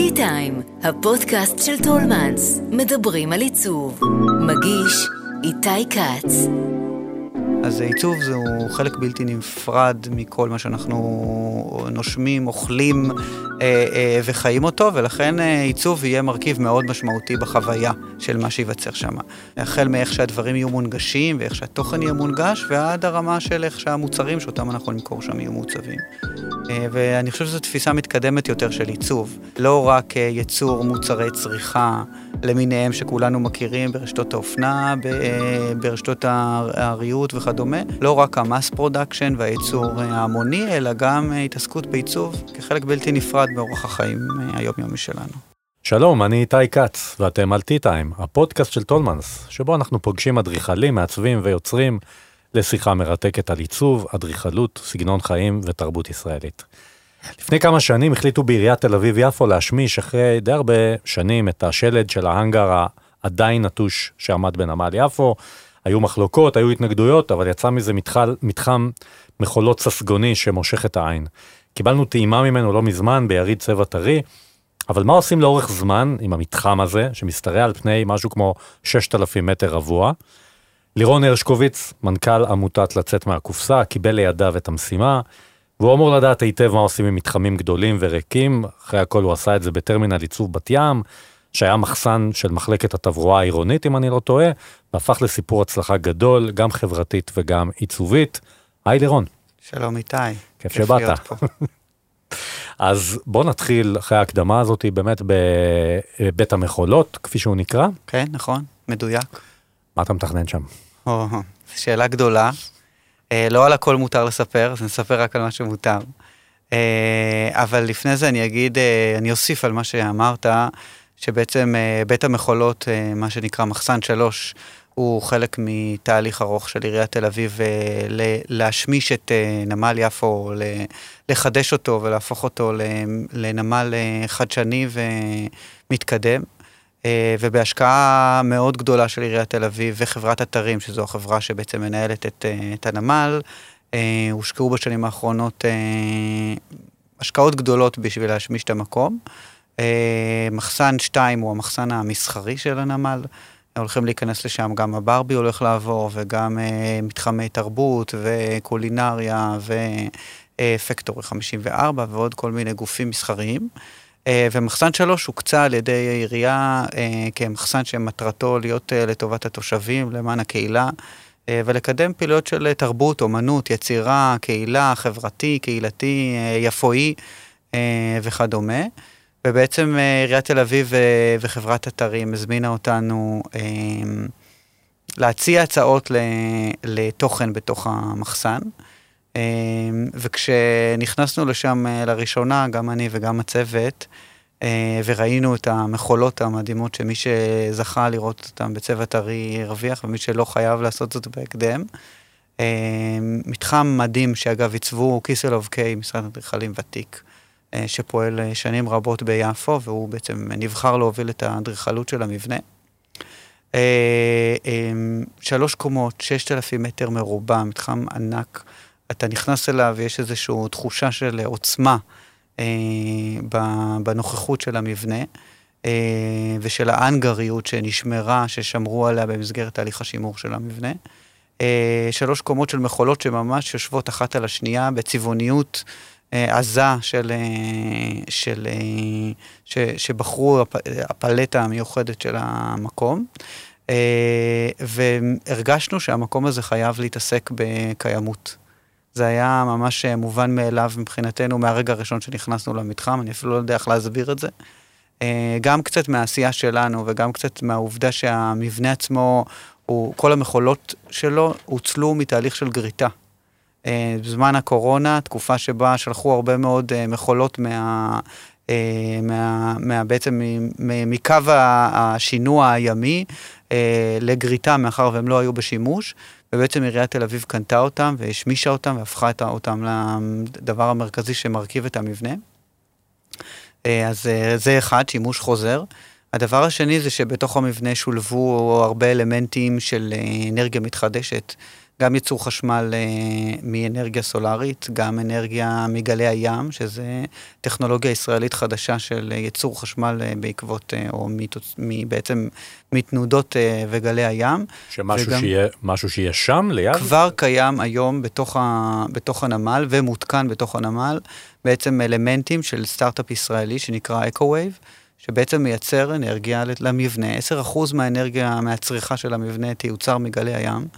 טי טיים, הפודקאסט של טולמנס, מדברים על עיצוב. מגיש איתי כץ. אז עיצוב זהו חלק בלתי נפרד מכל מה שאנחנו נושמים, אוכלים וחיים אותו, ולכן אה, עיצוב יהיה מרכיב מאוד משמעותי בחוויה של מה שייווצר שם. החל מאיך שהדברים יהיו מונגשים ואיך שהתוכן יהיה מונגש, ועד הרמה של איך שהמוצרים שאותם אנחנו נמכור שם יהיו מעוצבים. אה, ואני חושב שזו תפיסה מתקדמת יותר של עיצוב. לא רק אה, ייצור מוצרי צריכה למיניהם שכולנו מכירים ברשתות האופנה, אה, ברשתות הריהוט וכדומה, לא רק ה mass production והייצור ההמוני, אלא גם התעסקות בעיצוב כחלק בלתי נפרד מאורח החיים היומיומי שלנו. שלום, אני איתי כץ, ואתם על טי-טיים, הפודקאסט של טולמנס, שבו אנחנו פוגשים אדריכלים, מעצבים ויוצרים לשיחה מרתקת על עיצוב, אדריכלות, סגנון חיים ותרבות ישראלית. לפני כמה שנים החליטו בעיריית תל אביב-יפו להשמיש אחרי די הרבה שנים את השלד של ההאנגר העדיין נטוש שעמד בנמל יפו. היו מחלוקות, היו התנגדויות, אבל יצא מזה מתחל, מתחם מחולות ססגוני שמושך את העין. קיבלנו טעימה ממנו לא מזמן ביריד צבע טרי, אבל מה עושים לאורך זמן עם המתחם הזה, שמשתרע על פני משהו כמו 6,000 מטר רבוע? לירון הרשקוביץ, מנכ"ל עמותת לצאת מהקופסה, קיבל לידיו את המשימה, והוא אמור לדעת היטב מה עושים עם מתחמים גדולים וריקים, אחרי הכל הוא עשה את זה בטרמינל עיצוב בת ים, שהיה מחסן של מחלקת התברואה העירונית, אם אני לא טועה, והפך לסיפור הצלחה גדול, גם חברתית וגם עיצובית. היי לירון. שלום איתי. כיף שבאת. אז בוא נתחיל אחרי ההקדמה הזאת באמת בבית המחולות, כפי שהוא נקרא. כן, נכון, מדויק. מה אתה מתכנן שם? או, שאלה גדולה. אה, לא על הכל מותר לספר, אז נספר רק על מה שמותר. אה, אבל לפני זה אני אגיד, אה, אני אוסיף על מה שאמרת, שבעצם בית המחולות, מה שנקרא מחסן שלוש, הוא חלק מתהליך ארוך של עיריית תל אביב אה, להשמיש את אה, נמל יפו, לחדש אותו ולהפוך אותו לנמל אה, חדשני ומתקדם. ובהשקעה מאוד גדולה של עיריית תל אביב וחברת אתרים, שזו החברה שבעצם מנהלת את, את הנמל, הושקעו בשנים האחרונות השקעות גדולות בשביל להשמיש את המקום. מחסן 2 הוא המחסן המסחרי של הנמל. הולכים להיכנס לשם, גם הברבי הולך לעבור, וגם מתחמי תרבות וקולינריה ופקטורי 54 ועוד כל מיני גופים מסחריים. אה, ומחסן שלוש הוקצה על ידי העירייה אה, כמחסן שמטרתו להיות אה, לטובת התושבים, למען הקהילה, ולקדם פעילויות של תרבות, אומנות, יצירה, קהילה, חברתי, קהילתי, יפואי וכדומה. ובעצם עיריית תל אביב וחברת אתרים הזמינה אותנו להציע הצעות לתוכן בתוך המחסן. וכשנכנסנו לשם אה, לראשונה, גם אני וגם הצוות, אה, וראינו את המחולות המדהימות שמי שזכה לראות אותם בצבע טרי הרוויח, ומי שלא חייב לעשות זאת בהקדם. מתחם מדהים שאגב עיצבו קיסלוב קיי, משרד אדריכלים ותיק, אה, שפועל שנים רבות ביפו, והוא בעצם נבחר להוביל את האדריכלות של המבנה. אמ, שלוש קומות, ששת אלפים מטר מרובע, מתחם ענק. אתה נכנס אליו ויש איזושהי תחושה של עוצמה אה, בנוכחות של המבנה. אה, ושל האנגריות שנשמרה, ששמרו עליה במסגרת תהליך השימור של המבנה. אה, שלוש קומות של מכולות שממש יושבות אחת על השנייה בצבעוניות אה, עזה של, אה, של, אה, ש, שבחרו הפ, הפלטה המיוחדת של המקום. אה, והרגשנו שהמקום הזה חייב להתעסק בקיימות. זה היה ממש אה, מובן מאליו מבחינתנו מהרגע הראשון שנכנסנו למתחם, אני אפילו לא יודע איך להסביר את זה. אה, גם קצת מהעשייה שלנו וגם קצת מהעובדה שהמבנה עצמו, הוא, כל המכולות שלו הוצלו מתהליך של גריטה. אה, בזמן הקורונה, תקופה שבה שלחו הרבה מאוד מכולות מה... מה, מה, בעצם מקו השינוע הימי לגריטה, מאחר והם לא היו בשימוש. ובעצם עיריית תל אביב קנתה אותם והשמישה אותם והפכה אותם לדבר המרכזי שמרכיב את המבנה. אה, אז אה, זה אחד, שימוש חוזר. הדבר השני זה שבתוך המבנה שולבו הרבה אלמנטים של אה, אנרגיה מתחדשת, גם ייצור חשמל אה, מאנרגיה סולארית, גם אנרגיה מגלי הים, שזה טכנולוגיה ישראלית חדשה של ייצור חשמל אה, בעקבות, אה, או מתוצ... בעצם מתנודות אה, וגלי הים. שמשהו וגם... שיהיה, משהו שיהיה שם ליד? כבר קיים היום בתוך, ה... בתוך הנמל ומותקן בתוך הנמל, בעצם אלמנטים של סטארט-אפ ישראלי שנקרא Eco Wave. שבעצם מייצר אנרגיה למבנה. 10% מהאנרגיה, מהצריכה של המבנה תיוצר מגלי הים.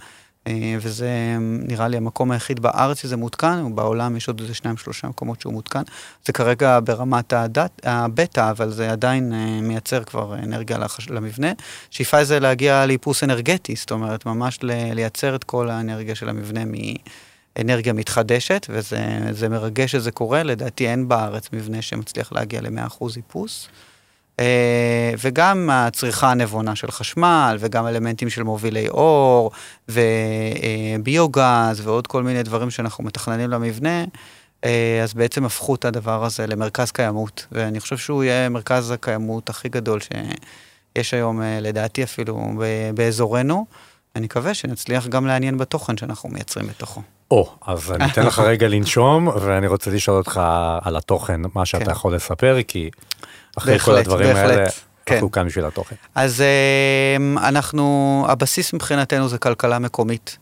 אה, וזה נראה לי המקום היחיד בארץ שזה מותקן, ובעולם יש עוד איזה שניים שלושה מקומות שהוא מותקן. זה כרגע ברמת הדת, הבטא, אבל זה עדיין אה, מייצר כבר אנרגיה לחש... למבנה. שאיפה זה להגיע לאיפוס אנרגטי, זאת אומרת, ממש לייצר את כל האנרגיה של המבנה מאנרגיה מתחדשת, וזה מרגש שזה קורה, לדעתי אין בארץ מבנה שמצליח להגיע ל-100% איפוס. אה, וגם הצריכה הנבונה של חשמל, וגם אלמנטים של מובילי אור, וביוגז, ועוד כל מיני דברים שאנחנו מתכננים למבנה, אה, אז בעצם הפכו את הדבר הזה למרכז קיימות, ואני חושב שהוא יהיה מרכז הקיימות הכי גדול שיש היום, אה, לדעתי אפילו, באזורנו. אני מקווה שנצליח גם לעניין בתוכן שאנחנו מייצרים בתוכו. או, אז אני אתן לך רגע לנשום, ואני רוצה לשאול אותך על התוכן, מה שאתה כן. יכול לספר, כי אחרי בהחלט, כל הדברים בהחלט, האלה, כן. אנחנו כאן בשביל התוכן. אז אמ, אנחנו, הבסיס מבחינתנו זה כלכלה מקומית.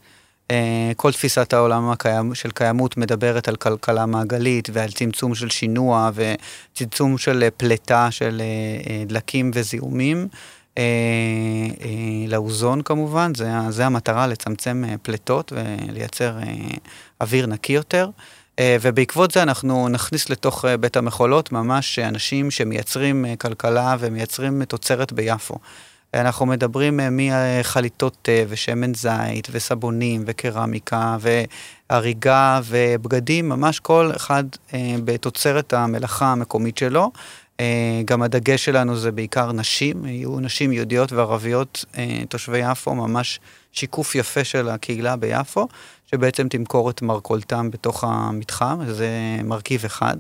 אה, כל תפיסת העולם הקיים, של קיימות מדברת על כלכלה מעגלית ועל צמצום של שינוע וצמצום של פליטה של אה, אה. לאוזון כמובן, זה, זה המטרה, לצמצם פליטות ולייצר אוויר נקי יותר. אה, ובעקבות זה אנחנו נכניס לתוך אה, בית המכולות ממש אנשים שמייצרים אה, כלכלה ומייצרים תוצרת ביפו. אנחנו מדברים מחליטות ושמן זית וסבונים וקרמיקה והריגה ובגדים, ממש כל אחד בתוצרת המלאכה המקומית שלו. גם הדגש שלנו זה בעיקר נשים, יהיו נשים יהודיות וערביות תושבי יפו, ממש שיקוף יפה של הקהילה ביפו. שבעצם תמכור את מרכולתם בתוך המתחם, זה מרכיב אחד.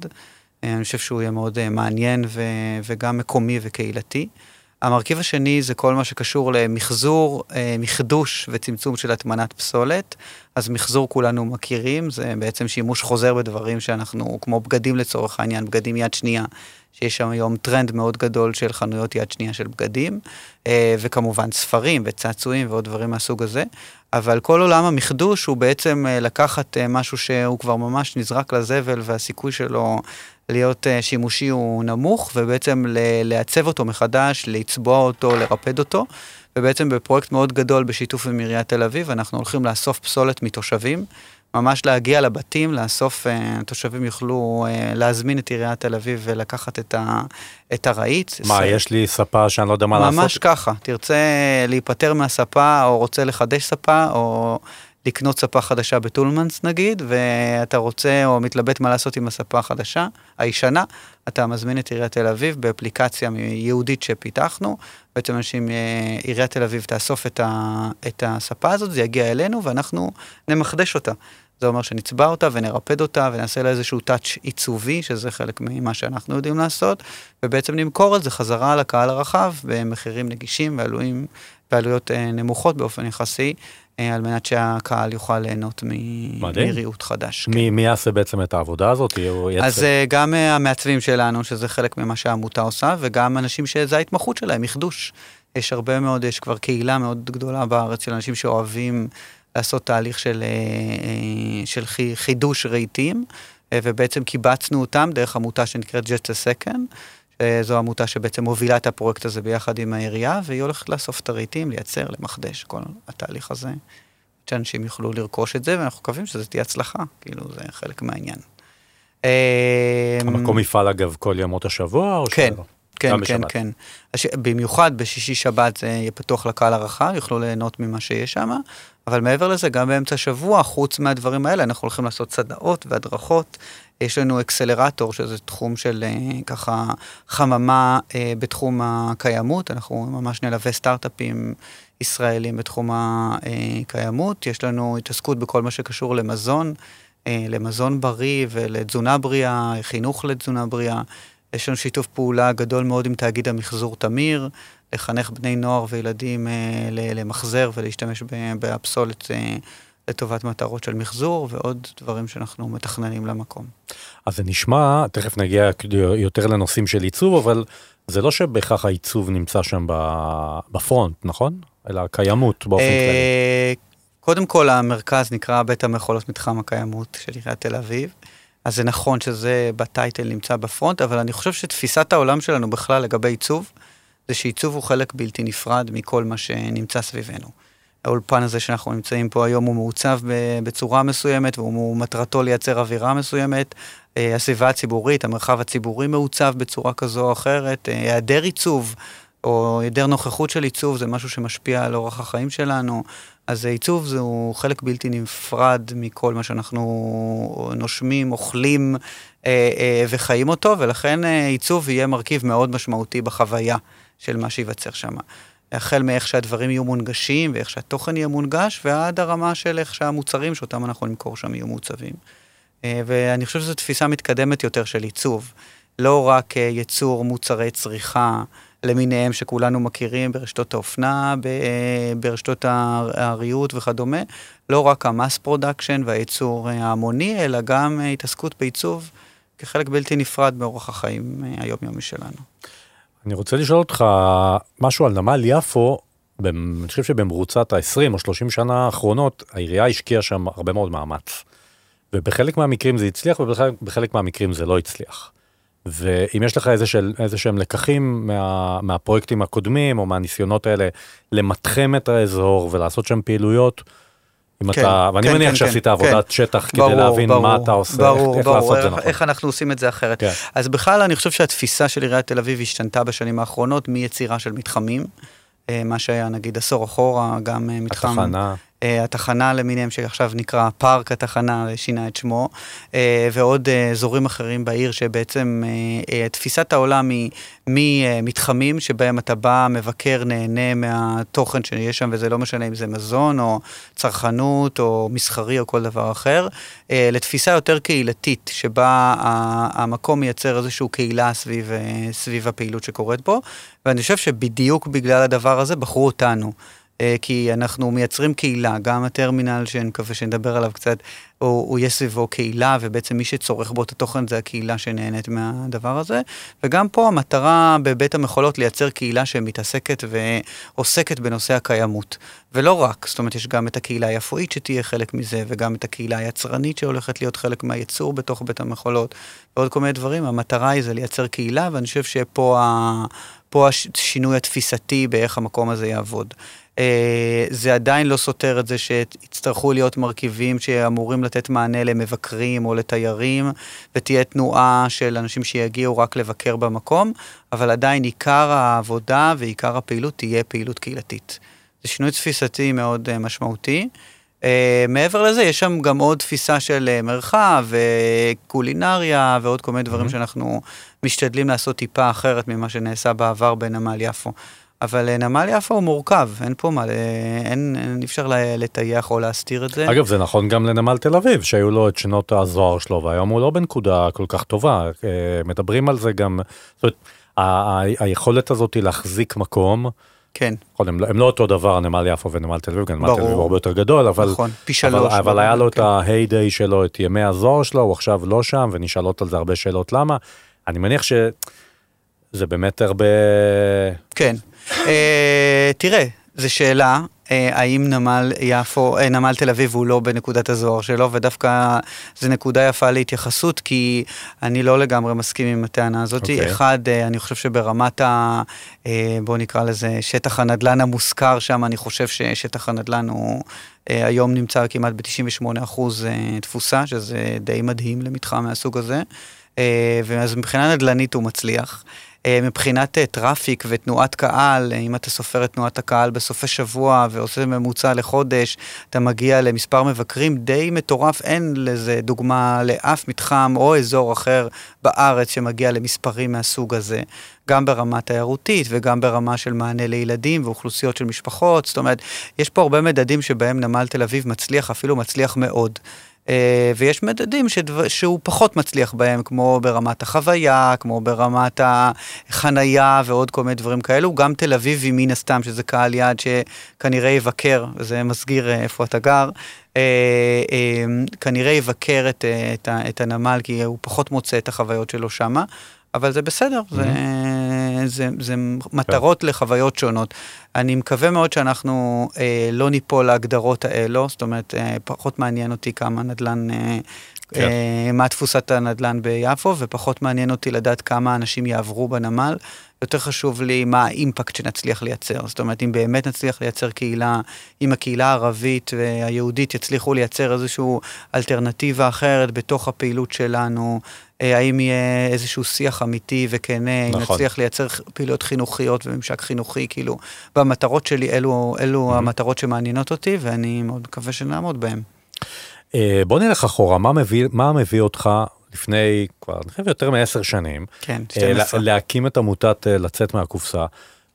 אני חושב שהוא יהיה מאוד אה, מעניין ו- וגם מקומי וקהילתי. המרכיב השני זה כל מה שקשור למחזור, אה, מחדוש וצמצום של הטמנת פסולת. אז מחזור כולנו מכירים, זה בעצם שימוש חוזר בדברים שאנחנו, כמו בגדים לצורך העניין, בגדים יד שנייה, שיש שם היום טרנד מאוד גדול של חנויות יד שנייה של בגדים, אה, וכמובן ספרים וצעצועים ועוד דברים מהסוג הזה. אבל כל עולם המחדוש הוא בעצם אה, לקחת משהו שהוא כבר ממש נזרק לזבל והסיכוי שלו להיות שימושי הוא נמוך, ובעצם לעצב אותו מחדש, לצבוע אותו, לרפד אותו. ובעצם בפרויקט מאוד גדול בשיתוף עם עיריית תל אביב, אנחנו הולכים לאסוף פסולת מתושבים, ממש להגיע לבתים, לאסוף, אה, יוכלו uh, להזמין את עיריית תל אביב ולקחת את, ה, את הרהיט. מה, זה... יש לי ספה שאני לא יודע מה ממש לעשות? ממש ככה, תרצה להיפטר מהספה, או רוצה לחדש ספה, או לקנות ספה חדשה בטולמנס נגיד, ואתה רוצה או מתלבט מה לעשות עם הספה החדשה, הישנה, אתה מזמין את עיריית תל אביב באפליקציה ייעודית שפיתחנו. בעצם אנשים, אה, עיריית תל אביב תאסוף את, ה, את הספה הזאת, זה יגיע אלינו ואנחנו נמחדש אותה. זה אומר שנצבע אותה ונרפד אותה ונעשה לה איזשהו טאץ' עיצובי, שזה חלק ממה שאנחנו יודעים לעשות, ובעצם נמכור את זה חזרה לקהל הרחב במחירים נגישים ועלויים, ועלויות אה, נמוכות באופן יחסי, אה, על מנת שהקהל יוכל ליהנות מריהוט חדש. מי, כן. מי יעשה בעצם את העבודה הזאת? אז אה, גם המעצבים שלנו, שזה חלק ממה שהעמותה עושה, וגם אנשים שזה ההתמחות שלהם, מחדוש. יש הרבה מאוד, יש כבר קהילה מאוד גדולה בארץ של אנשים שאוהבים לעשות תהליך של, של חידוש רהיטים, ובעצם קיבצנו אותם דרך עמותה שנקראת Just a Second. זו עמותה שבעצם מובילה את הפרויקט הזה ביחד עם העירייה, והיא הולכת לאסוף את הרהיטים, לייצר, למחדש, כל התהליך הזה, שאנשים יוכלו לרכוש את זה, ואנחנו מקווים שזו תהיה הצלחה, כאילו זה חלק מהעניין. המקום יפעל אגב כל ימות השבוע? כן, כן, כן, כן. הש... במיוחד בשישי שבת זה יהיה פתוח לקהל הרחב, יוכלו ליהנות ממה שיש שם, אבל מעבר לזה, גם באמצע השבוע, חוץ מהדברים האלה, אנחנו הולכים לעשות סדנאות והדרכות. יש לנו אקסלרטור, שזה תחום של אה, ככה חממה אה, בתחום הקיימות, אנחנו ממש נלווה סטארט-אפים ישראלים בתחום הקיימות. יש לנו התעסקות בכל מה שקשור למזון, אה, למזון בריא ולתזונה בריאה, חינוך לתזונה בריאה. יש לנו שיתוף פעולה גדול מאוד עם תאגיד המחזור תמיר, לחנך בני נוער וילדים אה, למחזר ולהשתמש בפסולת אה, לטובת מטרות של מחזור ועוד דברים שאנחנו מתכננים למקום. אז זה נשמע, תכף נגיע יותר לנושאים של עיצוב, אבל זה לא שבהכרח העיצוב נמצא שם בפרונט, נכון? אלא קיימות באופן כללי. אה, קודם כל, המרכז נקרא בית המכולות מתחם הקיימות של עיריית תל אביב. אז זה נכון שזה בטייטל נמצא בפרונט, אבל אני חושב שתפיסת העולם שלנו בכלל לגבי עיצוב, זה שעיצוב הוא חלק בלתי נפרד מכל מה שנמצא סביבנו. האולפן הזה שאנחנו נמצאים פה היום הוא מעוצב בצורה מסוימת, והוא מטרתו לייצר אווירה מסוימת. אה, הסביבה הציבורית, המרחב הציבורי מעוצב בצורה כזו או אחרת. אה, היעדר עיצוב, או היעדר נוכחות של עיצוב, זה משהו שמשפיע על אורח החיים שלנו. אז עיצוב זהו חלק בלתי נפרד מכל מה שאנחנו נושמים, אוכלים אה, אה, וחיים אותו, ולכן אה, עיצוב יהיה מרכיב מאוד משמעותי בחוויה של מה שייווצר שם. החל מאיך שהדברים יהיו מונגשים ואיך שהתוכן יהיה מונגש, ועד הרמה של איך שהמוצרים שאותם אנחנו נמכור שם יהיו מעוצבים. אה, ואני חושב שזו תפיסה מתקדמת יותר של עיצוב. לא רק אה, ייצור מוצרי צריכה למיניהם שכולנו מכירים ברשתות האופנה, ברשתות הריהוט וכדומה, לא רק ה mass production והייצור ההמוני, אלא גם התעסקות בעיצוב כחלק בלתי נפרד מאורח החיים היומיומי שלנו. אני רוצה לשאול אותך משהו על נמל יפו, אני חושב שבמרוצת ה-20 או 30 שנה האחרונות, העירייה השקיעה שם הרבה מאוד מאמץ. ובחלק מהמקרים זה הצליח ובחלק מהמקרים זה לא הצליח. ואם יש לך איזה, של, איזה שהם לקחים מה, מהפרויקטים הקודמים או מהניסיונות האלה למתחם את האזור ולעשות שם פעילויות, אם כן, אתה, ואני כן, מניח כן, שעשית כן, עבודת כן. שטח ברור, כדי להבין ברור, מה אתה עושה, ברור, איך, איך ברור, לעשות את זה נכון. איך אנחנו עושים את זה אחרת. כן. אז בכלל אני חושב שהתפיסה של עיריית תל אביב השתנתה בשנים האחרונות מיצירה של מתחמים, אה, מה שהיה נגיד עשור אחורה, גם אה, מתחם... התחנה. אה, התחנה למיניהם שעכשיו נקרא פארק התחנה, שינה את שמו, אה, ועוד אה, אזורים אחרים בעיר שבעצם תפיסת העולם היא ממתחמים שבהם אתה בא, מבקר, נהנה מהתוכן שיש שם, וזה לא משנה אם זה מזון או צרכנות או מסחרי או כל דבר אחר, לתפיסה יותר קהילתית, שבה המקום מייצר איזושהי קהילה סביב, סביב הפעילות שקורית בו, ואני חושב שבדיוק בגלל הדבר הזה בחרו אותנו. אה, כי אנחנו מייצרים קהילה, גם הטרמינל שאני מקווה שנדבר עליו קצת, הוא, הוא יהיה סביבו קהילה, ובעצם מי שצורך בו את התוכן זה הקהילה שנהנית מהדבר הזה. וגם פה המטרה בבית המכולות לייצר קהילה שמתעסקת ועוסקת בנושא הקיימות. ולא רק, זאת אומרת, יש גם את הקהילה היפואית שתהיה חלק מזה, וגם את הקהילה היצרנית שהולכת להיות חלק מהייצור בתוך בית המכולות, ועוד כל מיני דברים. המטרה היא זה לייצר קהילה, ואני חושב שפה ה... פה השינוי התפיסתי באיך המקום הזה יעבוד. אה, זה עדיין לא סותר את זה שיצטרכו להיות מרכיבים שאמורים לתת מענה למבקרים או לתיירים, ותהיה תנועה של אנשים שיגיעו רק לבקר במקום, אבל עדיין עיקר העבודה ועיקר הפעילות תהיה פעילות קהילתית. זה שינוי תפיסתי מאוד uh, משמעותי. Uh, מעבר לזה, יש שם גם עוד תפיסה של uh, מרחב וקולינריה ועוד כל מיני דברים mm-hmm. שאנחנו משתדלים לעשות טיפה אחרת ממה שנעשה בעבר בנמל יפו. אבל אה, נמל יפו הוא מורכב, אין פה מה, אין, אין אי אפשר לטייח או להסתיר את זה. אגב, זה נכון גם לנמל תל אביב, שהיו לו את שנות הזוהר שלו, והיום הוא לא בנקודה כל כך טובה. אה, מדברים על זה גם, זאת אומרת, היכולת הזאת היא להחזיק מקום. כן. נכון, הם, לא, הם לא אותו דבר, נמל יפו ונמל תל אביב, נמל תל אביב הוא הרבה יותר גדול, אבל, נכון, פי שלוש. אבל, אבל היה לו כן. את ההיי-דיי שלו, את ימי הזוהר שלו, הוא עכשיו לא שם, ונשאלות על זה הרבה שאלות למה. אני מניח שזה באמת הרבה... כן, אה, תראה, זו שאלה, אה, האם נמל יפו, אה, נמל תל אביב הוא לא בנקודת הזוהר שלו, ודווקא זו נקודה יפה להתייחסות, כי אני לא לגמרי מסכים עם הטענה הזאת. Okay. אוקיי. אחד, אני חושב שברמת ה... בואו נקרא לזה שטח הנדלן המושכר שם, אני חושב ששטח הנדלן הוא היום נמצא כמעט ב-98% תפוסה, שזה די מדהים למתחם מהסוג הזה. ואז מבחינה נדל"נית הוא מצליח. אה, מבחינת אה, traffic ותנועת קהל, אה, אם אתה סופר את תנועת הקהל בסופי שבוע ועושה ממוצע לחודש, אתה מגיע למספר מבקרים די מטורף, אין לזה דוגמה לאף מתחם או אזור אחר בארץ שמגיע למספרים מהסוג הזה. גם ברמה תיירותית וגם ברמה של מענה לילדים ואוכלוסיות של משפחות. זאת אומרת, יש פה הרבה מדדים שבהם נמל תל אביב מצליח, אפילו מצליח מאוד. אה, ויש מדדים שדו, שהוא פחות מצליח בהם, כמו ברמת החוויה, כמו ברמת החנייה ועוד כל מיני דברים כאלו. גם תל אביבי מן הסתם, שזה קהל יעד שכנראה יבקר, וזה מסגיר אה, איפה אתה גר, כנראה יבקר את, את, את הנמל, כי הוא פחות מוצא את החוויות שלו שמה. אבל זה בסדר, mm-hmm. זה, זה, זה מטרות כן. לחוויות שונות. אני מקווה מאוד שאנחנו אה, לא ניפול להגדרות האלו, זאת אומרת, אה, פחות מעניין אותי כמה נדל"ן, אה, כן. אה, מה תפוסת הנדל"ן ביפו, ופחות מעניין אותי לדעת כמה אנשים יעברו בנמל. יותר חשוב לי מה האימפקט שנצליח לייצר. זאת אומרת, אם באמת נצליח לייצר קהילה, אם הקהילה הערבית והיהודית יצליחו לייצר איזושהי אלטרנטיבה אחרת בתוך הפעילות שלנו, האם יהיה איזשהו שיח אמיתי וכן, נכון. אם נצליח לייצר פעילויות חינוכיות וממשק חינוכי, כאילו, והמטרות שלי, אלו, אלו mm-hmm. המטרות שמעניינות אותי, ואני מאוד מקווה שנעמוד בהן. אה, בוא נלך אחורה, מה מביא, מה מביא אותך לפני כבר, אני חושב, יותר מעשר שנים, כן, 12. אה, להקים את עמותת לצאת מהקופסה.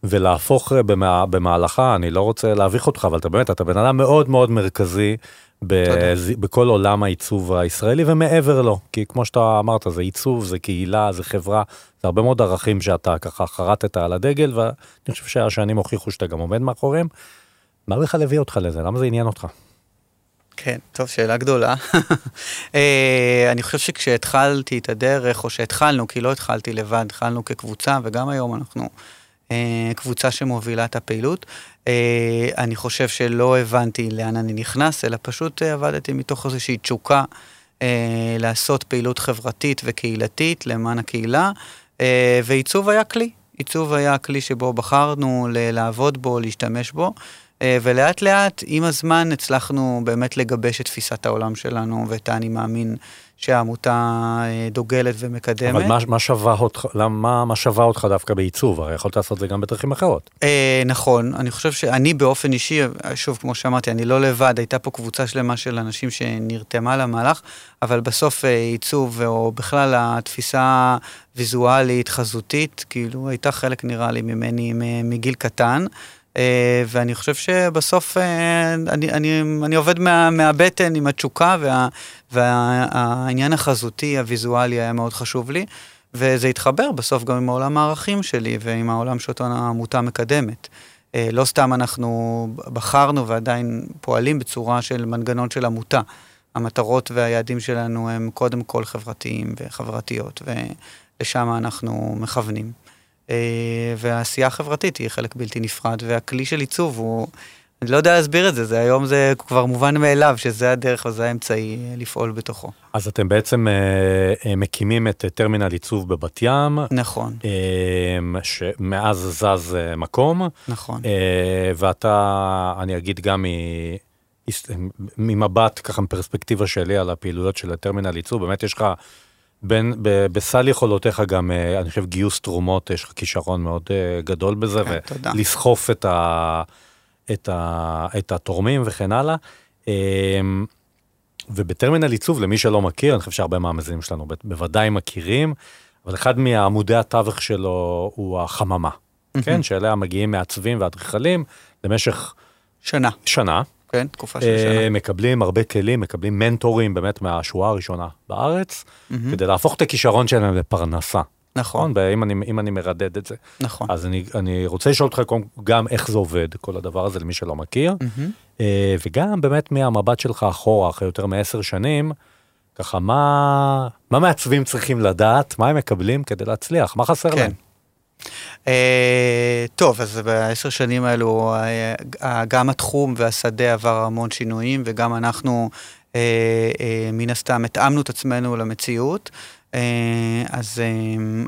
ולהפוך במה, במהלכה, אני לא רוצה להביך אותך, אבל אתה באמת, אתה בן אדם מאוד מאוד מרכזי בז... בכל עולם העיצוב הישראלי ומעבר לו, כי כמו שאתה אמרת, זה עיצוב, זה קהילה, זה חברה, זה הרבה מאוד ערכים שאתה ככה חרטת על הדגל, ואני חושב שהשנים הוכיחו שאתה גם עומד מאחוריהם. מה בכלל הביא אותך לזה? למה זה עניין אותך? כן, טוב, שאלה גדולה. אה, אני חושב שכשהתחלתי את הדרך, או שהתחלנו, כי לא התחלתי לבד, התחלנו כקבוצה, וגם היום אנחנו אה, קבוצה שמובילה את הפעילות. אה, אני חושב שלא הבנתי לאן אני נכנס, אלא פשוט אה, עבדתי מתוך איזושהי תשוקה לעשות פעילות חברתית וקהילתית למען הקהילה, ועיצוב היה כלי. עיצוב היה הכלי שבו בחרנו לעבוד בו, להשתמש בו. ולאט לאט, עם הזמן, הצלחנו באמת לגבש את תפיסת העולם שלנו ואת האני מאמין שהעמותה אה, דוגלת ומקדמת. אבל מה, מה, שווה אותך, למה, מה שווה אותך דווקא בעיצוב? הרי יכולת לעשות את זה גם בדרכים אחרות. אה, נכון, אני חושב שאני באופן אישי, שוב, כמו שאמרתי, אני לא לבד, הייתה פה קבוצה שלמה של אנשים שנרתמה למהלך, אבל בסוף אה, עיצוב, או בכלל התפיסה ויזואלית, חזותית, כאילו, הייתה חלק, נראה לי, ממני מגיל קטן. אה, ואני חושב שבסוף אה, אני, אני, אני עובד מה, מהבטן עם התשוקה, וה, והעניין החזותי, הוויזואלי היה מאוד חשוב לי, וזה התחבר בסוף גם עם העולם הערכים שלי ועם העולם שאותו העמותה מקדמת. אה, לא סתם אנחנו בחרנו ועדיין פועלים בצורה של מנגנון של עמותה. המטרות והיעדים שלנו הם קודם כל חברתיים וחברתיות, ולשם אנחנו מכוונים. אה, והעשייה החברתית היא חלק בלתי נפרד, והכלי של עיצוב הוא, אני לא יודע להסביר את זה, זה היום זה כבר מובן מאליו, שזה הדרך וזה האמצעי אה, לפעול בתוכו. אז אתם בעצם אה, אה, מקימים את טרמינל עיצוב בבת ים. נכון. אה, שמאז זז מקום. נכון. אה, ואתה, אני אגיד גם מ... ממבט, ככה מפרספקטיבה שלי על הפעילויות של הטרמינל עיצוב, באמת יש לך בין, ב, בסל יכולותיך גם, אה, אני חושב, גיוס תרומות, יש לך כישרון מאוד אה, גדול בזה, כן, ולסחוף את, ה, את, ה, את התורמים וכן הלאה. אמ, ובטרמינל עיצוב, למי שלא מכיר, אני חושב שהרבה מהמאזינים שלנו בוודאי מכירים, אבל אחד מעמודי התווך שלו הוא החממה, כן, שאליה מגיעים מעצבים ואדריכלים למשך... שנה. שנה, כן, תקופה של שנה. אה, מקבלים הרבה כלים, מקבלים מנטורים באמת מהשורה הראשונה בארץ, mm-hmm. כדי להפוך את הכישרון שלהם לפרנסה. נכון. נכון. אם אני, אם אני מרדד את זה. נכון. אז אני, אני רוצה לשאול אותך גם איך זה עובד, כל הדבר הזה, למי שלא מכיר, mm-hmm. וגם באמת מהמבט שלך אחורה, אחרי יותר מעשר שנים, ככה, מה, מה מעצבים צריכים לדעת, מה הם מקבלים כדי להצליח, מה חסר כן. להם? Uh, טוב, אז בעשר שנים האלו uh, גם התחום והשדה עבר המון שינויים, וגם אנחנו uh, uh, מן הסתם התאמנו את עצמנו למציאות. Uh, אז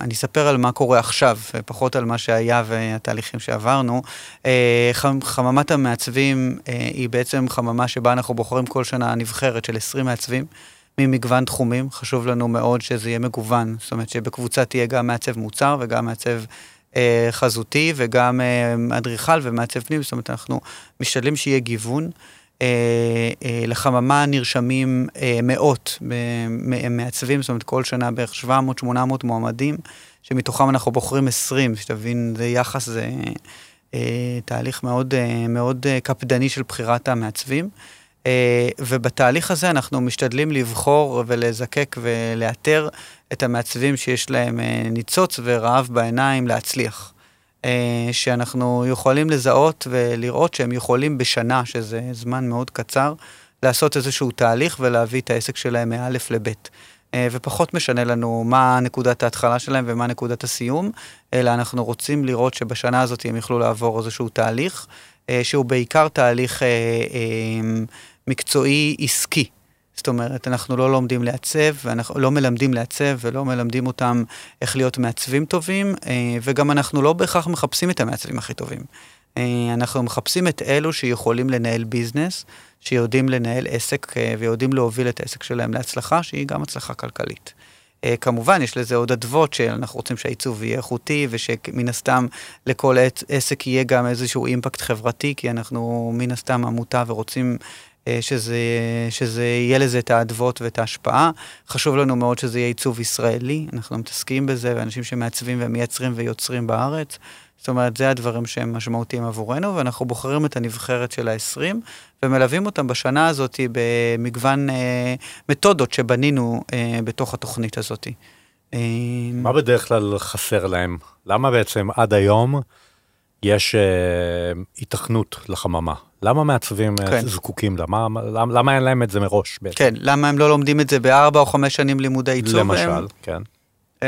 אני אספר על מה קורה עכשיו, פחות על מה שהיה והתהליכים שעברנו. Uh, חממת המעצבים uh, היא בעצם חממה שבה אנחנו בוחרים כל שנה נבחרת של 20 מעצבים. ממגוון תחומים, חשוב לנו מאוד שזה יהיה מגוון, זאת אומרת שבקבוצה תהיה גם מעצב מוצר וגם מעצב אה, חזותי וגם אה, אדריכל ומעצב פנים, זאת אומרת אנחנו משתדלים שיהיה גיוון. אה, אה, לחממה נרשמים אה, מאות אה, מעצבים, זאת אומרת כל שנה בערך 700-800 מועמדים, שמתוכם אנחנו בוחרים 20, שתבין, זה יחס, זה אה, תהליך מאוד, אה, מאוד אה, קפדני של בחירת המעצבים. אה, ובתהליך הזה אנחנו משתדלים לבחור ולזקק ולאתר את המעצבים שיש להם אה, ניצוץ ורעב בעיניים להצליח. אה, שאנחנו יכולים לזהות ולראות שהם יכולים בשנה, שזה זמן מאוד קצר, לעשות איזשהו תהליך ולהביא את העסק שלהם מא' לב'. ופחות משנה לנו מה נקודת ההתחלה שלהם ומה נקודת הסיום, אלא אנחנו רוצים לראות שבשנה הזאת הם יוכלו לעבור איזשהו תהליך, שהוא בעיקר תהליך מקצועי עסקי. זאת אומרת, אנחנו לא לומדים לעצב, ואנחנו לא מלמדים לעצב ולא מלמדים אותם איך להיות מעצבים טובים, אה, וגם אנחנו לא בהכרח מחפשים את המעצבים הכי טובים. אה, אנחנו מחפשים את אלו שיכולים לנהל ביזנס, שיודעים לנהל עסק אה, ויודעים להוביל את העסק שלהם להצלחה, שהיא גם הצלחה כלכלית. כמובן, יש לזה עוד אדוות שאנחנו רוצים שהעיצוב יהיה איכותי, ושמן הסתם לכל עסק יהיה גם איזשהו אימפקט חברתי, כי אנחנו מן הסתם עמותה ורוצים אה, שזה, שזה יהיה לזה את האדוות ואת ההשפעה. חשוב לנו מאוד שזה יהיה עיצוב ישראלי, אנחנו מתעסקים בזה, ואנשים שמעצבים ומייצרים ויוצרים בארץ. זאת אומרת, זה הדברים שהם משמעותיים עבורנו, ואנחנו בוחרים את הנבחרת של ה-20, ומלווים אותם בשנה הזאת במגוון אה, מתודות שבנינו אה, בתוך התוכנית הזאת. אה, מה בדרך כלל חסר להם? למה בעצם עד היום יש אה, התכנות לחממה? למה מעצבים אה, כן. זקוקים לה? למה, למה, למה אין להם את זה מראש בעצם? כן, למה הם לא לומדים את זה בארבע או חמש שנים לימודי עיצוב? למשל, הם... כן. Um,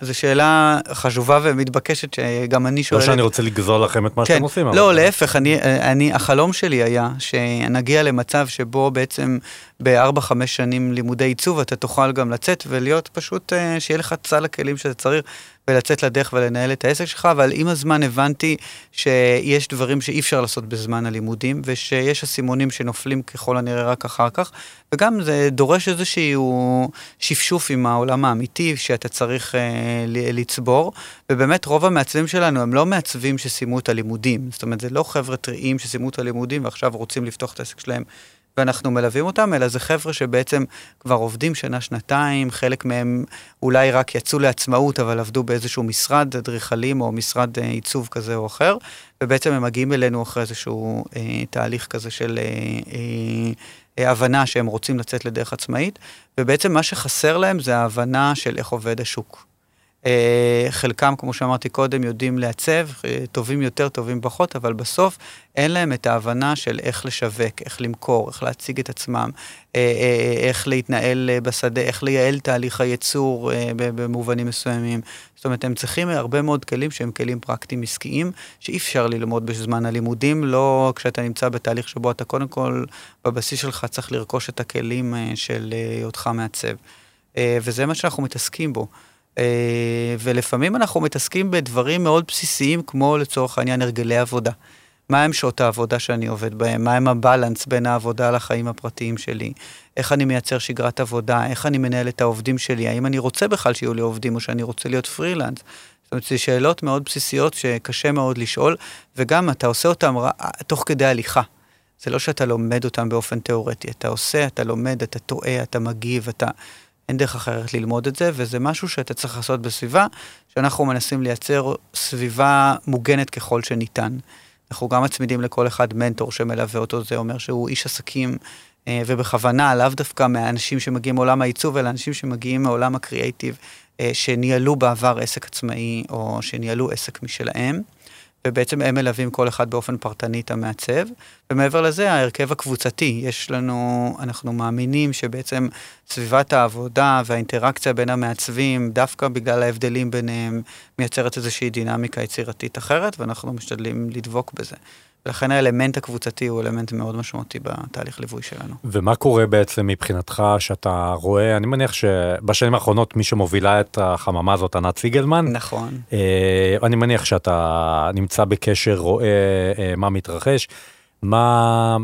זו שאלה חשובה ומתבקשת שגם אני שואלת. לא שאני רוצה לגזול לכם את מה כן. שאתם עושים. לא, אבל... להפך, אני, אני, החלום שלי היה שנגיע למצב שבו בעצם בארבע-חמש שנים לימודי עיצוב אתה תוכל גם לצאת ולהיות פשוט, uh, שיהיה לך את סל הכלים שאתה צריך ולצאת לדרך ולנהל את העסק שלך, אבל עם הזמן הבנתי שיש דברים שאי אפשר לעשות בזמן הלימודים, ושיש אסימונים שנופלים ככל הנראה רק אחר כך, וגם זה דורש איזשהו שפשוף עם העולם האמיתי שאתה צריך אה, לצבור, ובאמת רוב המעצבים שלנו הם לא מעצבים שסיימו את הלימודים, זאת אומרת זה לא חבר'ה טריים שסיימו את הלימודים ועכשיו רוצים לפתוח את העסק שלהם ואנחנו מלווים אותם, אלא זה חבר'ה שבעצם כבר עובדים שנה-שנתיים, חלק מהם אולי רק יצאו לעצמאות, אבל עבדו באיזשהו משרד אדריכלים או משרד אה, עיצוב כזה או אחר, ובעצם הם מגיעים אלינו אחרי איזשהו אה, תהליך כזה של אה, אה, אה, הבנה שהם רוצים לצאת לדרך עצמאית, ובעצם מה שחסר להם זה ההבנה של איך עובד השוק. אה, חלקם, כמו שאמרתי קודם, יודעים לעצב, אה, טובים יותר, טובים פחות, אבל בסוף אין להם את ההבנה של איך לשווק, איך למכור, איך להציג את עצמם, אה, איך להתנהל בשדה, איך לייעל תהליך הייצור במובנים מסוימים. זאת אומרת, הם צריכים הרבה מאוד כלים שהם כלים פרקטיים עסקיים, שאי אפשר ללמוד בזמן הלימודים, לא כשאתה נמצא בתהליך שבו אתה קודם כל, בבסיס שלך צריך לרכוש את הכלים של היותך מעצב. וזה מה שאנחנו מתעסקים בו. אה, ולפעמים אנחנו מתעסקים בדברים מאוד בסיסיים, כמו לצורך העניין הרגלי עבודה. מה הם שעות העבודה שאני עובד בהם? מה הם הבלנס בין העבודה לחיים הפרטיים שלי? איך אני מייצר שגרת עבודה? איך אני מנהל את העובדים שלי? האם אני רוצה בכלל שיהיו לי עובדים או שאני רוצה להיות פרילנס? זאת אומרת, זה שאלות מאוד בסיסיות שקשה מאוד לשאול, וגם אתה עושה אותן תוך כדי הליכה. זה לא שאתה לומד אותן באופן תיאורטי, אתה עושה, אתה לומד, אתה טועה, אתה מגיב, אתה... אין דרך אחרת ללמוד את זה, וזה משהו שאתה צריך לעשות בסביבה, שאנחנו מנסים לייצר סביבה מוגנת ככל שניתן. אנחנו גם מצמידים לכל אחד מנטור שמלווה אותו, זה אומר שהוא איש עסקים, אה, ובכוונה, לאו דווקא מהאנשים שמגיעים מעולם העיצוב, אלא אנשים שמגיעים מעולם הקריאייטיב, אה, שניהלו בעבר עסק עצמאי, או שניהלו עסק משלהם. ובעצם הם מלווים כל אחד באופן פרטני את המעצב. ומעבר לזה, ההרכב הקבוצתי, יש לנו, אנחנו מאמינים שבעצם סביבת העבודה והאינטראקציה בין המעצבים, דווקא בגלל ההבדלים ביניהם, מייצרת איזושהי דינמיקה יצירתית אחרת, ואנחנו משתדלים לדבוק בזה. ולכן האלמנט הקבוצתי הוא אלמנט מאוד משמעותי בתהליך ליווי שלנו. ומה קורה בעצם מבחינתך שאתה רואה, אני מניח שבשנים האחרונות מי שמובילה את החממה הזאת, ענת סיגלמן. נכון. אה, אני מניח שאתה נמצא בקשר, רואה אה, מה מתרחש. מה,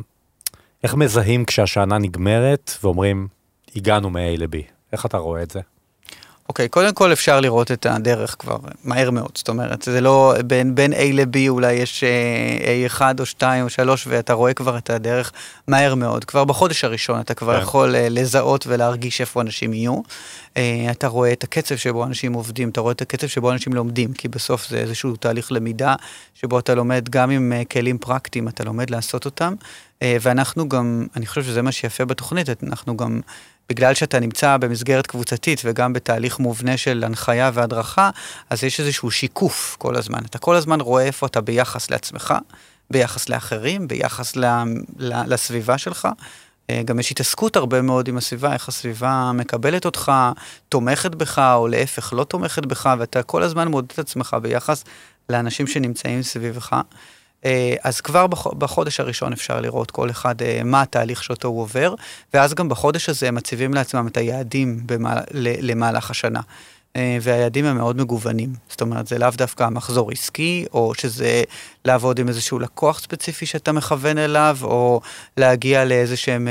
איך מזהים כשהשנה נגמרת ואומרים, הגענו מ-A ל-B? איך אתה רואה את זה? אוקיי, okay, קודם כל אפשר לראות את הדרך כבר מהר מאוד, זאת אומרת, זה לא, בין, בין A ל-B אולי יש uh, A1 או 2 או 3 ואתה רואה כבר את הדרך מהר מאוד. כבר בחודש הראשון אתה כבר כן. יכול uh, לזהות ולהרגיש איפה אנשים יהיו. Uh, אתה רואה את הקצב שבו אנשים עובדים, אתה רואה את הקצב שבו אנשים לומדים, כי בסוף זה איזשהו תהליך למידה שבו אתה לומד גם עם כלים פרקטיים, אתה לומד לעשות אותם. אה, ואנחנו גם, אני חושב שזה מה שיפה בתוכנית, אנחנו גם, בגלל שאתה נמצא במסגרת קבוצתית וגם בתהליך מובנה של הנחיה והדרכה, אז יש איזשהו שיקוף כל הזמן. אתה כל הזמן רואה איפה אתה ביחס לעצמך, ביחס לאחרים, ביחס ל, ל, לסביבה שלך. אה, גם יש התעסקות הרבה מאוד עם הסביבה, איך הסביבה מקבלת אותך, תומכת בך, או להפך לא תומכת בך, ואתה כל הזמן מודד את עצמך ביחס לאנשים שנמצאים סביבך. אה, אז כבר בחודש הראשון אפשר לראות כל אחד אה, מה התהליך שאותו הוא עובר, ואז גם בחודש הזה הם מציבים לעצמם את היעדים במהל... למהלך השנה. אה, והיעדים הם מאוד מגוונים. זאת אומרת, זה לאו דווקא מחזור עסקי, או שזה לעבוד עם איזשהו לקוח ספציפי שאתה מכוון אליו, או להגיע לאיזשהם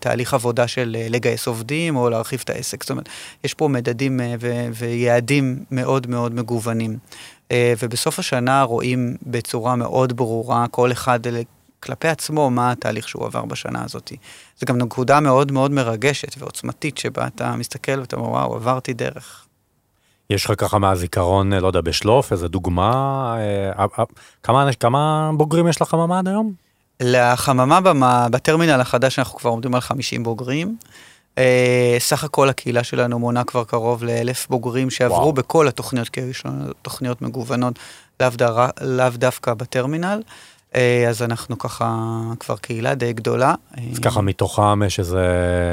תהליך עבודה של לגייס עובדים, או להרחיב את העסק. זאת אומרת, יש פה מדדים ויעדים מאוד מאוד מגוונים. אה, ובסוף השנה רואים בצורה מאוד ברורה כל אחד כלפי עצמו מה התהליך שהוא עבר בשנה הזאת. זו גם נקודה מאוד מאוד מרגשת ועוצמתית שבה אתה מסתכל ואתה אומר, וואו, עברתי דרך. יש לך ככה מהזיכרון, לא יודע, בשלוף, איזה דוגמה, אה, אה, כמה, כמה בוגרים יש לחממה עד היום? לחממה במה, בטרמינל החדש אנחנו כבר עומדים על 50 בוגרים. אה, סך הכל הקהילה שלנו מונה כבר קרוב לאלף בוגרים שעברו וואו. בכל התוכניות, כי יש לנו תוכניות מגוונות, לאו, דר, לאו דווקא בטרמינל. אה, אז אנחנו ככה כבר קהילה די גדולה. אז ככה מתוכם יש איזה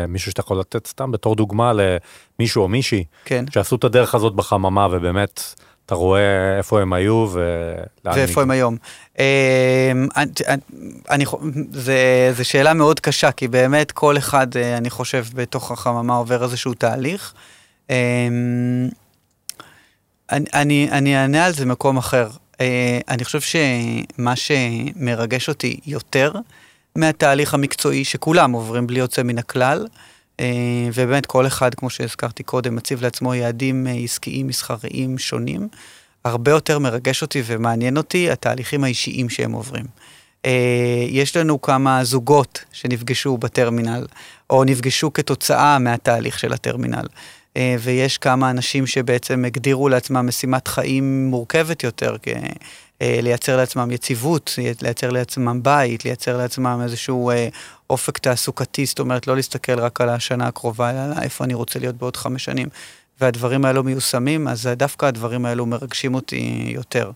מישהו שאתה יכול לתת סתם בתור דוגמה למישהו או מישהי, כן. שעשו את הדרך הזאת בחממה ובאמת אתה רואה איפה הם היו ולאן ואיפה הם היום. אה, אני, זה, זה שאלה מאוד קשה, כי באמת כל אחד, אה, אני חושב, בתוך החממה עובר איזשהו תהליך. אני, אני, אני אענה על זה מקום אחר. אה, אני חושב שמה שמרגש אותי יותר מהתהליך המקצועי שכולם עוברים בלי יוצא מן הכלל, ובאמת כל אחד, כמו שהזכרתי קודם, מציב לעצמו יעדים אה, עסקיים, מסחריים שונים, הרבה יותר מרגש אותי ומעניין אותי התהליכים האישיים שהם עוברים. יש לנו כמה זוגות שנפגשו בטרמינל, או נפגשו כתוצאה מהתהליך של הטרמינל. אה, ויש כמה אנשים שבעצם הגדירו לעצמם משימת חיים מורכבת יותר, אה, לייצר לעצמם יציבות, לייצר לעצמם בית, לייצר לעצמם איזשהו אה, אופק תעסוקתי, זאת אומרת, לא להסתכל רק על השנה הקרובה, אלא איפה אני רוצה להיות בעוד חמש שנים. והדברים האלו מיושמים, אז דווקא הדברים האלו מרגשים אותי יותר.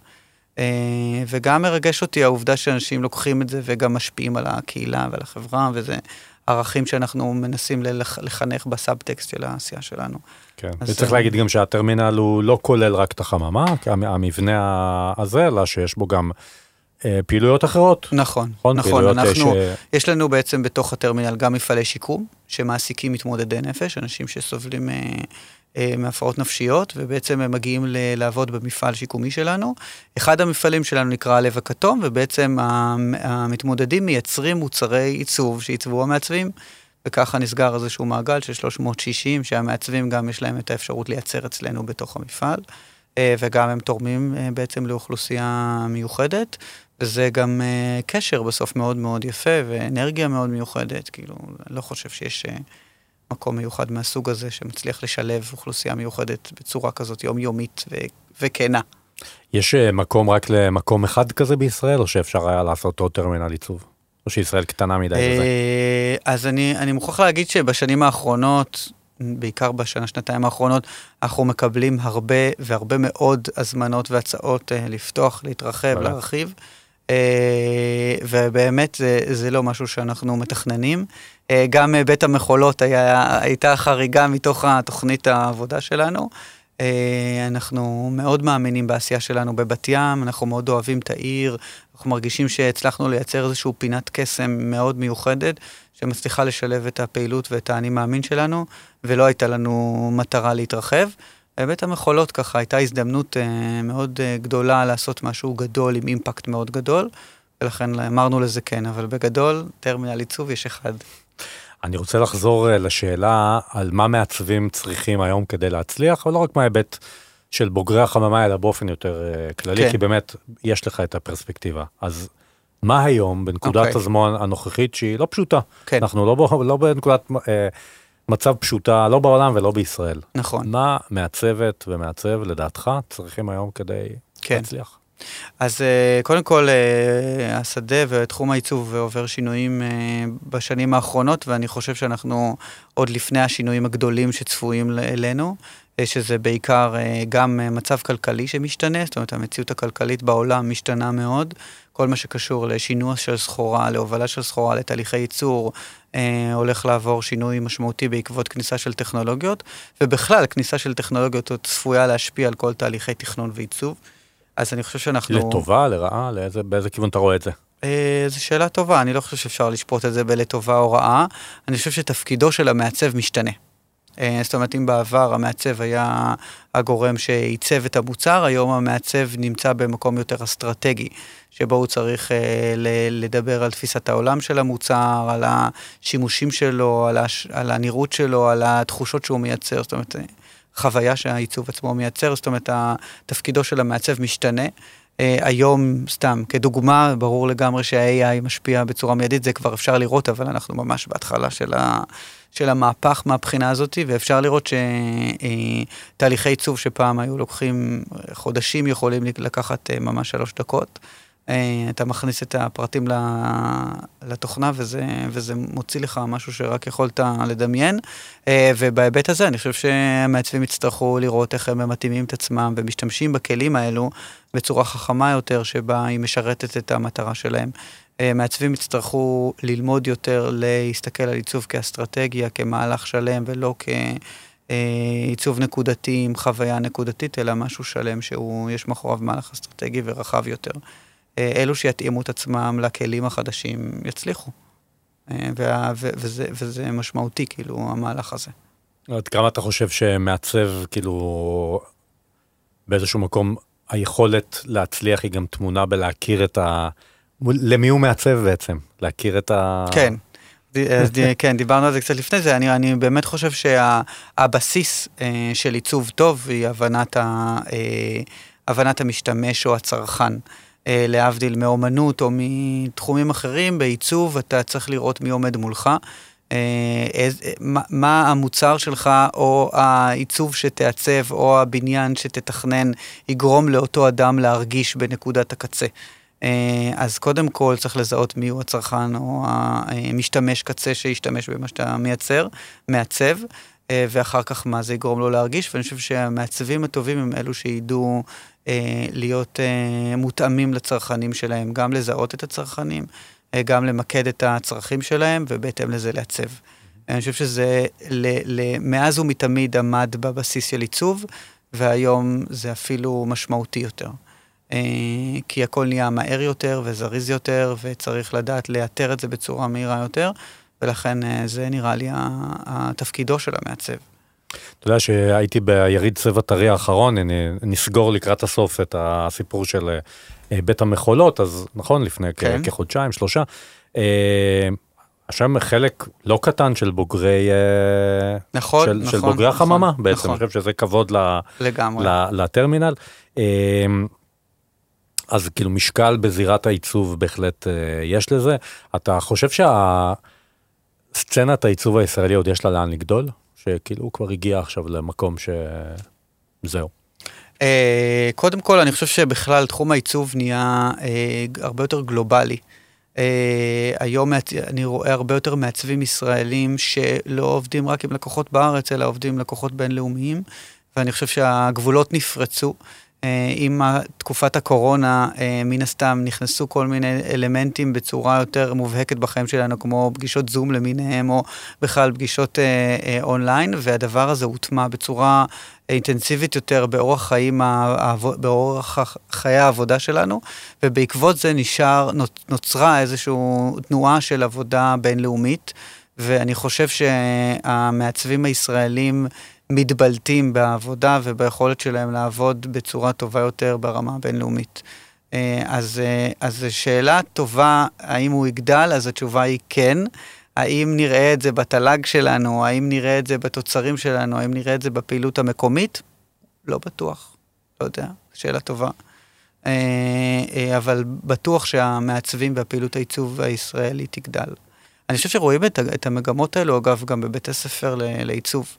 וגם מרגש אותי העובדה שאנשים לוקחים את זה וגם משפיעים על הקהילה ועל החברה, וזה ערכים שאנחנו מנסים לחנך בסאבטקסט של העשייה שלנו. כן, וצריך אה, להגיד גם שהטרמינל הוא לא כולל רק את החממה, המבנה הזה, אלא שיש בו גם פעילויות אחרות. נכון, נכון, נכון אנחנו, ש... יש לנו בעצם בתוך הטרמינל גם מפעלי שיקום, שמעסיקים מתמודדי נפש, אנשים שסובלים אה, אה, מהפרעות נפשיות, ובעצם הם מגיעים ל- לעבוד במפעל שיקומי שלנו. אחד המפעלים שלנו נקרא הלב הכתום, ובעצם המתמודדים מייצרים מוצרי עיצוב שעיצבו המעצבים, וככה נסגר איזשהו מעגל של 360, שהמעצבים גם יש להם את האפשרות לייצר אצלנו בתוך המפעל, אה, וגם הם תורמים אה, בעצם לאוכלוסייה מיוחדת. וזה גם קשר בסוף מאוד מאוד יפה, ואנרגיה מאוד מיוחדת, כאילו, אני לא חושב שיש מקום מיוחד מהסוג הזה, שמצליח לשלב אוכלוסייה מיוחדת בצורה כזאת יומיומית ו- וכנה. יש אה, מקום רק למקום אחד כזה בישראל, או שאפשר היה לעשות עוד טרמינל עיצוב? או שישראל קטנה מדי? אה, אז אני, אני מוכרח להגיד שבשנים האחרונות, בעיקר בשנה, שנתיים האחרונות, אנחנו מקבלים הרבה והרבה מאוד הזמנות והצעות לפתוח, להתרחב, להרחיב. ובאמת זה, זה לא משהו שאנחנו מתכננים. אה, גם אה, בית המחולות היה, הייתה חריגה מתוך התוכנית העבודה שלנו. אה, אנחנו מאוד מאמינים בעשייה שלנו בבת ים, אנחנו מאוד אוהבים את העיר, אנחנו מרגישים שהצלחנו לייצר איזושהי פינת קסם מאוד מיוחדת, שמצליחה לשלב את הפעילות ואת האני מאמין שלנו, ולא הייתה לנו מטרה להתרחב. בבית המחולות ככה הייתה הזדמנות מאוד גדולה לעשות משהו גדול עם אימפקט מאוד גדול, ולכן אמרנו לזה כן, אבל בגדול, טרמינל עיצוב יש אחד. אני רוצה לחזור אה, לשאלה על מה מעצבים צריכים היום כדי להצליח, אבל לא רק מההיבט של בוגרי החממה, אלא באופן יותר אה, כללי, כן. כי באמת יש לך את הפרספקטיבה. אז מה היום, בנקודת okay. אוקיי. הזמן הנוכחית, שהיא לא פשוטה? כן. אנחנו לא, לא בנקודת אה, מצב פשוטה, לא בעולם ולא בישראל. נכון. מה מעצבת ומעצב, לדעתך, צריכים היום כדי כן. להצליח? אז אה, קודם כל, אה, השדה ותחום העיצוב עובר שינויים אה, בשנים האחרונות, ואני חושב שאנחנו עוד לפני השינויים הגדולים שצפויים אלינו. שזה בעיקר גם מצב כלכלי שמשתנה, זאת אומרת המציאות הכלכלית בעולם משתנה מאוד, כל מה שקשור לשינוע של סחורה, להובלה של סחורה, לתהליכי ייצור, אה, הולך לעבור שינוי משמעותי בעקבות כניסה של טכנולוגיות, ובכלל, כניסה של טכנולוגיות עוד צפויה להשפיע על כל תהליכי תכנון ועיצוב. אז אני חושב שאנחנו... לטובה, לרעה? לאיזה, באיזה כיוון אתה רואה את זה? אה, זו שאלה טובה, אני לא חושב שאפשר לשפוט את זה בלטובה או רעה. אני חושב שתפקידו של המעצב משתנה. אה, זאת אומרת, אם בעבר המעצב היה הגורם שעיצב את המוצר, היום המעצב נמצא במקום יותר אסטרטגי, שבו הוא צריך אה, לדבר על תפיסת העולם של המוצר, על השימושים שלו, על, הש, על הנראות שלו, על התחושות שהוא מייצר, זאת אומרת, חוויה שהעיצוב עצמו מייצר, זאת אומרת, תפקידו של המעצב משתנה. Uh, היום, סתם, כדוגמה, ברור לגמרי שה-AI משפיע בצורה מיידית, זה כבר אפשר לראות, אבל אנחנו ממש בהתחלה של, ה, של המהפך מהבחינה הזאת, ואפשר לראות שתהליכי uh, עיצוב שפעם היו לוקחים חודשים, יכולים לקחת uh, ממש שלוש דקות. אה, אתה מכניס את הפרטים לתוכנה וזה, וזה מוציא לך משהו שרק יכולת לדמיין. אה, ובהיבט הזה אני חושב שהמעצבים יצטרכו לראות איך הם מתאימים את עצמם ומשתמשים בכלים האלו בצורה חכמה יותר, שבה היא משרתת את המטרה שלהם. אה, מעצבים יצטרכו ללמוד יותר להסתכל על עיצוב כאסטרטגיה, כמהלך שלם ולא כעיצוב נקודתי עם חוויה נקודתית, אלא משהו שלם שיש מאחוריו מהלך אסטרטגי ורחב יותר. אה, אלו שיתאימו את עצמם לכלים החדשים יצליחו. אה, וה, ו, וזה, וזה משמעותי, כאילו, המהלך הזה. עד כמה אתה חושב שמעצב, כאילו, באיזשהו מקום, היכולת להצליח היא גם תמונה בלהכיר את ה... למי הוא מעצב בעצם? להכיר את ה... כן. כן, דיברנו על זה קצת לפני זה, אני, אני באמת חושב שהבסיס שה, אה, של עיצוב טוב היא הבנת, ה, אה, הבנת המשתמש או הצרכן. אה, להבדיל מאומנות או מתחומים אחרים, בעיצוב אתה צריך לראות מי עומד מולך. אה, איז, מה, מה המוצר שלך או העיצוב שתעצב או הבניין שתתכנן יגרום לאותו אדם להרגיש בנקודת הקצה. אה, אז קודם כל צריך לזהות מיהו הצרכן או המשתמש קצה שישתמש במה שאתה מייצר, מעצב, ואחר כך מה זה יגרום לו להרגיש, ואני חושב שהמעצבים הטובים הם אלו שידעו אה, להיות אה, מותאמים לצרכנים שלהם, גם לזהות את הצרכנים, אה, גם למקד את הצרכים שלהם, ובהתאם לזה לעצב. אני חושב שזה מאז ומתמיד עמד בבסיס של עיצוב, והיום זה אפילו משמעותי יותר. כי הכל נהיה מהר יותר וזריז יותר, וצריך לדעת לאתר את זה בצורה מהירה יותר, ולכן זה נראה לי התפקידו של המעצב. אתה יודע שהייתי ביריד צבע טרי האחרון, אני נסגור לקראת הסוף את הסיפור של אה, בית המחולות, אז נכון, לפני כן. כחודשיים, שלושה. אה, השם חלק לא קטן של בוגרי, אה, נכון, של, נכון, של בוגרי נכון, החממה נכון, בעצם, אני חושב שזה כבוד ל, לגמרי. ל, לטרמינל. אז כאילו משקל בזירת העיצוב בהחלט יש לזה. אתה חושב שהסצנת העיצוב הישראלי עוד יש לה לאן לגדול? שכאילו הוא כבר הגיע עכשיו למקום שזהו. אה, קודם כל, אני חושב שבכלל תחום העיצוב נהיה אה, הרבה יותר גלובלי. Uh, היום אני רואה הרבה יותר מעצבים ישראלים שלא עובדים רק עם לקוחות בארץ, אלא עובדים עם לקוחות בינלאומיים, ואני חושב שהגבולות נפרצו. אה, עם תקופת הקורונה, אה, מן הסתם נכנסו כל מיני אלמנטים בצורה יותר מובהקת בחיים שלנו, כמו פגישות זום למיניהם, או בכלל פגישות אה, אונליין, והדבר הזה הוטמע בצורה אינטנסיבית יותר באורח חיים, באורח חיי העבודה שלנו, ובעקבות זה נשאר, נוצרה איזושהי תנועה של עבודה בינלאומית, ואני חושב שהמעצבים הישראלים, מתבלטים בעבודה וביכולת שלהם לעבוד בצורה טובה יותר ברמה הבינלאומית. אה, אז, אה, אז שאלה טובה, האם הוא יגדל? אז התשובה היא כן. האם נראה את זה בתל"ג שלנו? האם נראה את זה בתוצרים שלנו? האם נראה את זה בפעילות המקומית? לא בטוח, לא יודע, שאלה טובה. אה, אבל בטוח שהמעצבים והפעילות העיצוב הישראלי תגדל. אני חושב שרואים את המגמות האלו, אגב, גם בבית הספר לעיצוב.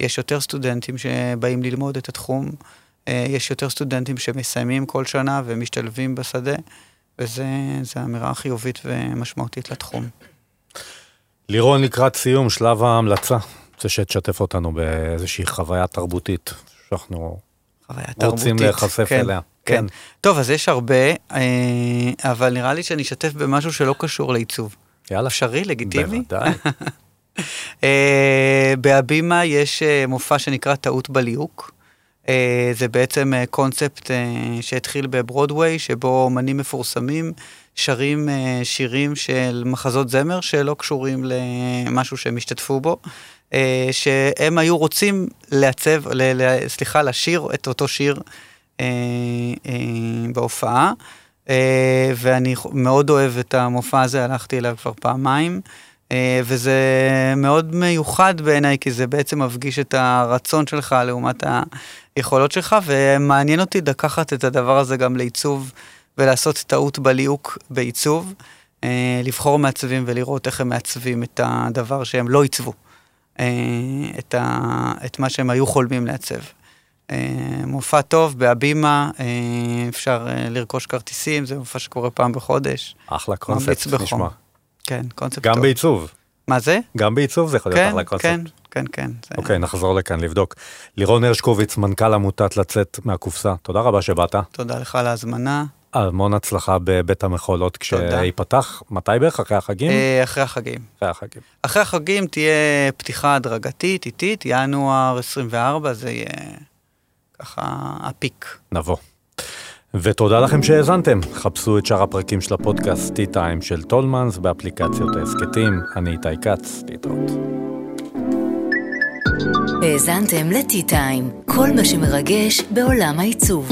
יש יותר סטודנטים שבאים ללמוד את התחום, אה, יש יותר סטודנטים שמסיימים כל שנה ומשתלבים בשדה, וזו אמירה חיובית ומשמעותית לתחום. לירון, לקראת סיום, שלב ההמלצה. רוצה שתשתף אותנו באיזושהי חוויה תרבותית, שאנחנו רוצים להיחשף כן, אליה. כן. כן. טוב, אז יש הרבה, אה, אבל נראה לי שאני אשתף במשהו שלא קשור לעיצוב. יאללה. אפשרי, לגיטימי? בוודאי. אה, בהבימה יש אה, מופע שנקרא טעות בליהוק. זה בעצם קונספט שהתחיל בברודוויי, שבו אומנים מפורסמים שרים שירים של מחזות זמר שלא קשורים למשהו שהם השתתפו בו. שהם היו רוצים לעצב, סליחה, לשיר את אותו שיר אה, אה, בהופעה, אה, ואני מאוד אוהב את המופע הזה, הלכתי אליו כבר פעמיים. וזה מאוד מיוחד בעיניי, כי זה בעצם מפגיש את הרצון שלך לעומת היכולות שלך, ומעניין אותי לקחת את הדבר הזה גם לעיצוב ולעשות טעות בליהוק בעיצוב, לבחור מעצבים ולראות איך הם מעצבים את הדבר שהם לא עיצבו, את, ה, את מה שהם היו חולמים לעצב. אה, מופע טוב בהבימה, אה, אפשר אה, לרכוש כרטיסים, זה מופע שקורה פעם בחודש. אחלה קונספט, נשמע. כן, קונספט גם טוב. גם בעיצוב. מה זה? גם בעיצוב זה יכול להיות כן, אחלה קונספט. כן, כן, כן. אוקיי, נחזור לכאן לבדוק. לירון הרשקוביץ, מנכ"ל עמותת לצאת מהקופסה, תודה רבה שבאת. תודה לך על ההזמנה. המון הצלחה בבית המחולות כשייפתח, מתי בערך? אחרי החגים? אחרי החגים. אחרי החגים. אחרי החגים תהיה פתיחה הדרגתית, איטית, ינואר 24, זה יהיה... ככה הפיק. נבוא. ותודה לכם שהאזנתם. חפשו את שאר הפרקים של הפודקאסט T-Time של טולמנס באפליקציות ההסכתים. אני איתי כץ, להתראות. האזנתם ל-T-Time, כל מה שמרגש בעולם העיצוב.